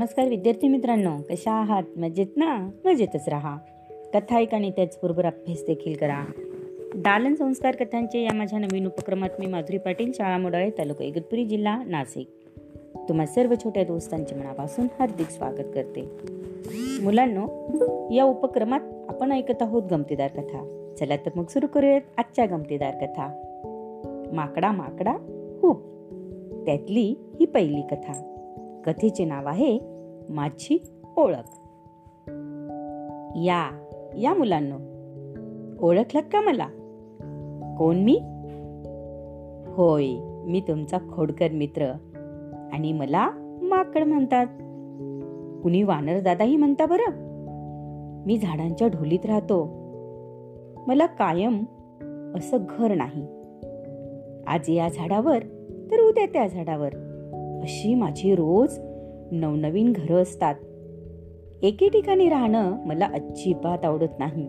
नमस्कार विद्यार्थी मित्रांनो कशा आहात? मजेत ना? मजेतच राहा. कथा ऐका आणि त्याचबरोबर अभ्यास देखील करा. दालन संस्कार कथांचे या माझ्या नवीन उपक्रमात मी माधुरी पाटील शाळा मोडाळे तालुका इगतपुरी जिल्हा नाशिक. तुम्हा सर्व छोट्या दोस्तांचे मनापासून हार्दिक स्वागत करते. मुलांनो या उपक्रमात आपण ऐकत आहोत गमतीदार कथा. चला तर मग सुरू करूयात आजच्या गमतीदार कथा. माकडा माकडा खूप त्यातली ही पहिली कथा. कथेचे नाव आहे माझी ओळख. या या मुलांनो. ओळखलं का मला? कोण मी? होय मी तुमचा खोडकर मित्र. आणि मला माकड म्हणतात. कुणी वानर दादाही म्हणता बरं? मी झाडांच्या ढोलीत राहतो. मला कायम असं घर नाही. आज या झाडावर तर उद्या त्या झाडावर. अशी माझी रोज नवनवीन घरं असतात. एके ठिकाणी राहणं मला अजिबात आवडत नाही.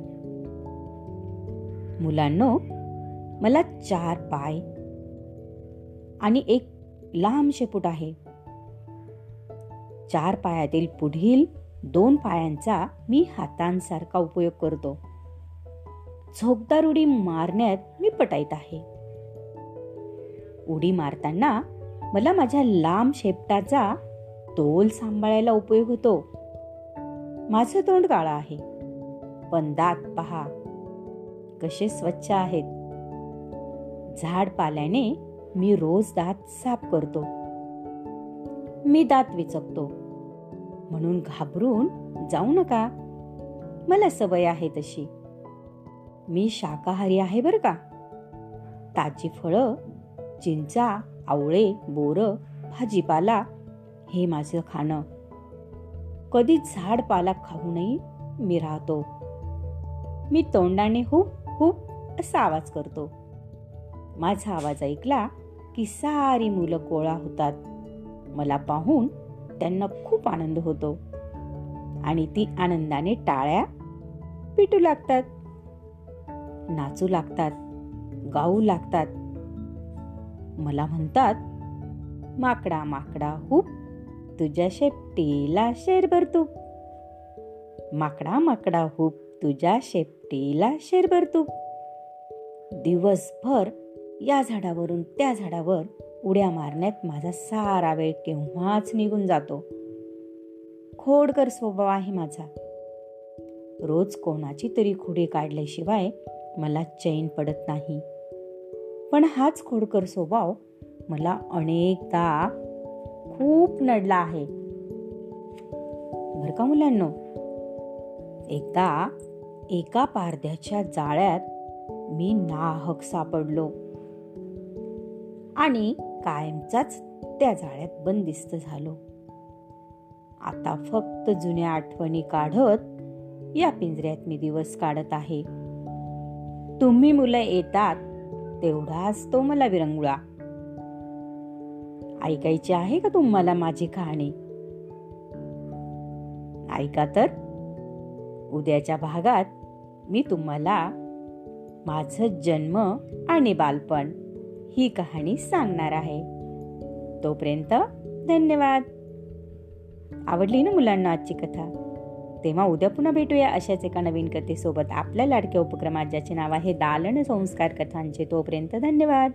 मुलांनो मला चार पाय आणि एक लांब शेपूट आहे. चार पायातील पुढील दोन पायांचा मी हातांसारखा उपयोग करतो. झोपदार उडी मारण्यात मी पटाईत आहे. उडी मारताना मला माझ्या लांब शेपटाचा तोल सांभाळायला उपयोग होतो. माझं तोंड काळा आहे. पण दात पहा. कसे स्वच्छ आहेत. झाड पाल्याने मी रोज दात साफ करतो. मी दात विचकतो. म्हणून घाबरून जाऊ नका. मला सवय आहे तशी. मी शाकाहारी आहे बर का? ताजी फळं चिंचा आवळे बोरं भाजीपाला हे माझं खाणं. कधी झाड पाला खाऊनही मी राहतो. मी तोंडाने हुप हुप असा आवाज करतो. माझा आवाज ऐकला की सारी मुलं गोळा होतात. मला पाहून त्यांना खूप आनंद होतो. आणि ती आनंदाने टाळ्या पिटू लागतात. नाचू लागतात. गाऊ लागतात. मला म्हणतात माकडा माकडा हुप. तुझ्या शेपटीला शेरभर तूप माकडा माकडा हुप तुझ्या शेपटीला शेरभर तूप दिवसभर या झाडावरून त्या झाडावर उड्या मारण्यात माझा सारा वेळ केव्हाच निघून जातो. खोडकर स्वभाव आहे माझा. रोज कोणाची तरी खुडी काढल्याशिवाय मला चैन पडत नाही. पण हाच खोडकर स्वभाव मला अनेकदा खूप नडला आहे. बर का मुलांनो? एकदा एका पारद्याच्या जाळ्यात मी नाहक सापडलो. आणि कायमचाच त्या जाळ्यात बंदिस्त झालो. आता फक्त जुन्या आठवणी काढत या पिंजऱ्यात मी दिवस काढत आहे. तुम्ही मुलं येतात तेवढाच तो मला विरंगुळा. ऐकायची आहे का तुम्हाला माझी कहाणी? ऐका तर. उद्याच्या भागात मी तुम्हाला माझं जन्म आणि बालपण ही कहाणी सांगणार आहे. तोपर्यंत धन्यवाद. आवडली ना मुलांना आजची कथा? तेव्हा उद्या पुन्हा भेटूया अशाच एका नवीन कथेसोबत. आपल्या लाडक्या उपक्रमात ज्याचे नाव आहे दालन संस्कार कथांचे. तोपर्यंत धन्यवाद.